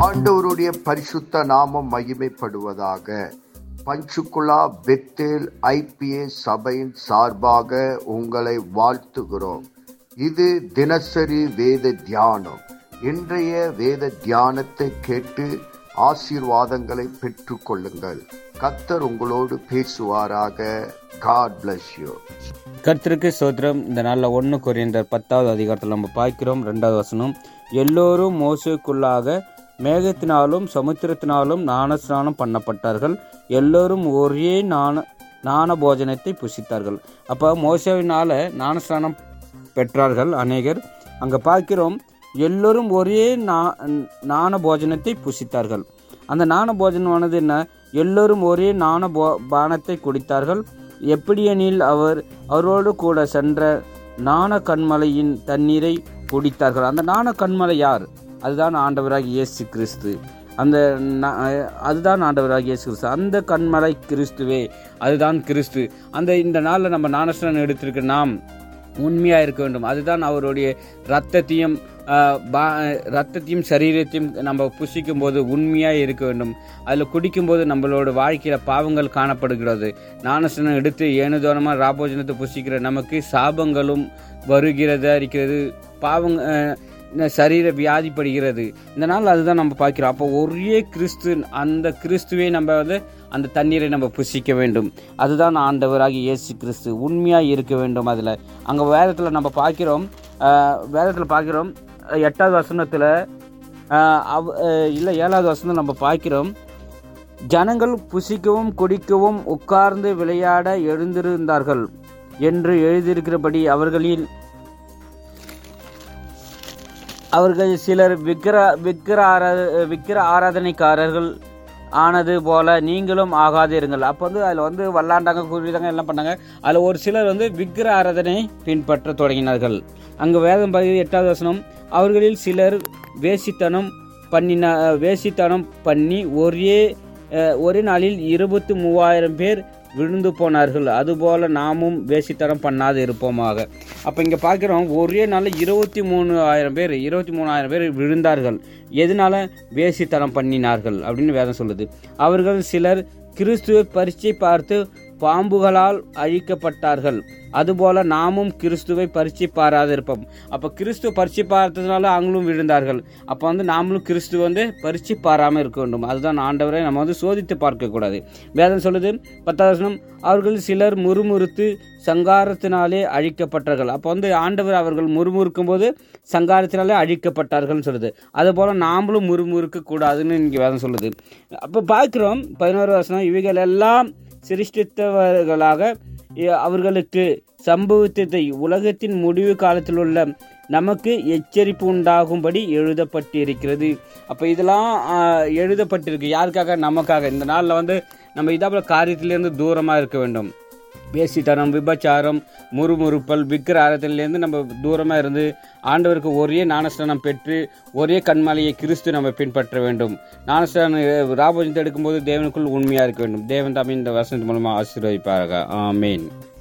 ஆண்டவருடைய பரிசுத்த நாமம் மகிமைப்படுவதாக. பஞ்சுகுலா பெத்தேல் ஐபிஏ சபையின் சார்பாக உங்களை வாழ்த்துகிறோம். இது தினசரி வேத தியானம். இன்றைய வேத தியானத்தை கேட்டு ஆசீர்வாதங்களை பெற்று கொள்ளுங்கள் கத்தர் உங்களோடு பேசுவாராக. காட் பிளஸ் யூ கர்த்தருக்கு சோத்திரம் இந்த நாளில் ஒன்று குறைந்த பத்தாவது அதிகாரத்தில் நம்ம பார்க்கிறோம். ரெண்டாவது வசனம். எல்லோரும் மோசுக்குள்ளாக மேகத்தினாலும் சமுத்திரத்தினாலும் ஞானஸ்நானம் பண்ணப்பட்டார்கள். எல்லோரும் ஒரே நாண ஞான போஜனத்தை புசித்தார்கள். அப்போ மோசவினால் ஞானஸ்நானம் பெற்றார்கள் அநேகர். அங்கே பார்க்கிறோம் எல்லோரும் ஒரே நா- நாண போஜனத்தை புசித்தார்கள். அந்த நாண போஜனமானது என்ன? எல்லோரும் ஒரே நாண போ பானத்தை குடித்தார்கள். எப்படியெனில் அவர் அவரோடு கூட சென்ற நாண கண்மலையின் தண்ணீரை குடித்தார்கள். அந்த நாண கண்மலை யார்? அதுதான் ஆண்டவராக இயேசு கிறிஸ்து. அந்த அதுதான் ஆண்டவராக இயேசு கிறிஸ்து. அந்த கண்மலை கிறிஸ்துவே அதுதான் கிறிஸ்து. அந்த இந்த நாளில் நம்ம நானஸ்டன் எடுத்திருக்க நாம் உண்மையாக இருக்க வேண்டும். அதுதான் அவருடைய ரத்தத்தையும் பா- ரத்தத்தையும் சரீரத்தையும் நம்ம புசிக்கும் போது உண்மையாக இருக்க வேண்டும். அதில் குடிக்கும்போது நம்மளோட வாழ்க்கையில் பாவங்கள் காணப்படுகிறது. ஞானஸ்நானம் எடுத்து ஏனுதோனமாக ராபோஜனத்தை புசிக்கிற நமக்கு சாபங்களும் வருகிறதா இருக்கிறது. பாவங்க சரீர வியாதிப்படுகிறது. இந்த நாள் அதுதான் நம்ம பார்க்கிறோம். அப்போ ஒரே கிறிஸ்து அந்த கிறிஸ்துவை நம்ம வந்து அந்த தண்ணீரை நம்ம புசிக்க வேண்டும். அதுதான் ஆண்டவராகி இயேசு கிறிஸ்து. உண்மையாக இருக்க வேண்டும் அதில். அங்கே வேதத்தில் நம்ம பார்க்கிறோம் வேதத்தில் பார்க்கிறோம் எட்டாவது வசனத்தில் அவ் இல்லை ஏழாவது வசனம் நம்ம பார்க்கிறோம் ஜனங்கள் புசிக்கவும் குடிக்கவும் உட்கார்ந்து விளையாட எழுந்திருந்தார்கள் என்று எழுதியிருக்கிறபடி அவர்களில் அவர்கள் சிலர் விக்கிர விக்கிர ஆரா விக்கிர ஆராதனைக்காரர்கள் ஆனது போல நீங்களும் ஆகாதிருங்கள். அப்போ வந்து அதில் வந்து வல்லாண்டாங்க குறிதாங்க எல்லாம் பண்ணாங்க. அதில் ஒரு சிலர் வந்து விக்கிர ஆராதனை பின்பற்ற தொடங்கினார்கள். அங்கே வேதம் பகுதி எட்டாவது வசனம் அவர்களில் சிலர் வேசித்தனம் பண்ணின வேசித்தனம் பண்ணி ஒரே ஒரே நாளில் இருபத்தி மூவாயிரம் பேர் விழுந்து போனார்கள். அதுபோல நாமும் வேசித்தனம் பண்ணாது இருப்போமாக. அப்போ இங்கே பார்க்குறோம் ஒரே நாளில் இருபத்தி மூணு ஆயிரம் பேர் இருபத்தி மூணாயிரம் பேர் விழுந்தார்கள். எதனால? வேசித்தனம் பண்ணினார்கள் அப்படின்னு வேதம் சொல்லுது. அவர்கள் சிலர் கிறிஸ்துவை பரீட்சை பார்த்து பாம்புகளால் அழிக்கப்பட்டார்கள். அதுபோல நாமும் கிறிஸ்துவை பரிச்சு பாராதிருப்போம். அப்போ கிறிஸ்துவ பரிச்சு பார்த்ததுனால அவங்களும் விழுந்தார்கள். அப்போ வந்து நாமளும் கிறிஸ்து வந்து பரிச்சு பாராமல் இருக்க வேண்டும். அதுதான் ஆண்டவரை நம்ம வந்து சோதித்து பார்க்கக்கூடாது வேதம் சொல்லுது பத்தாவது அவர்கள் சிலர் முறுமுறுத்து சங்காரத்தினாலே அழிக்கப்பட்டார்கள். அப்போ வந்து ஆண்டவர் அவர்கள் முறுமுறுக்கும் போது சங்காரத்தினாலே அழிக்கப்பட்டார்கள்னு சொல்லுது. அதுபோல் நாமளும் முறுமுறுக்க கூடாதுன்னு இங்கே வேதம் சொல்லுது. அப்போ பார்க்குறோம் பதினோரு வருஷம் இவைகள் எல்லாம் சிருஷ்டித்தவர்களாக அவர்களுக்கு சம்பவித்ததை உலகத்தின் முடிவு காலத்தில் உள்ள நமக்கு எச்சரிப்பு உண்டாகும்படி எழுதப்பட்டிருக்கிறது. அப்போ இதெல்லாம் எழுதப்பட்டிருக்கு. யாருக்காக? நமக்காக. இந்த நாளில் வந்து நம்ம இதாப்புல காரியத்திலேருந்து தூரமாக இருக்க வேண்டும். பேசித்தனம் விபச்சாரம் முறுமுறுப்பல் விக்கிர ஆரத்திலேருந்து நம்ம தூரமாக இருந்து ஆண்டவருக்கு ஒரே ஞானஸ்தானம் பெற்று ஒரே கண்மாலையை கிறிஸ்து நம்ம பின்பற்ற வேண்டும். ஞானஸ்தானம் ராபோஜனத்தை எடுக்கும்போது தேவனுக்குள் உண்மையாக இருக்க வேண்டும். தேவன் தாமே இந்த வசனத்தின் மூலமாக ஆசீர்வதிப்பார்கள் ஆமீன்.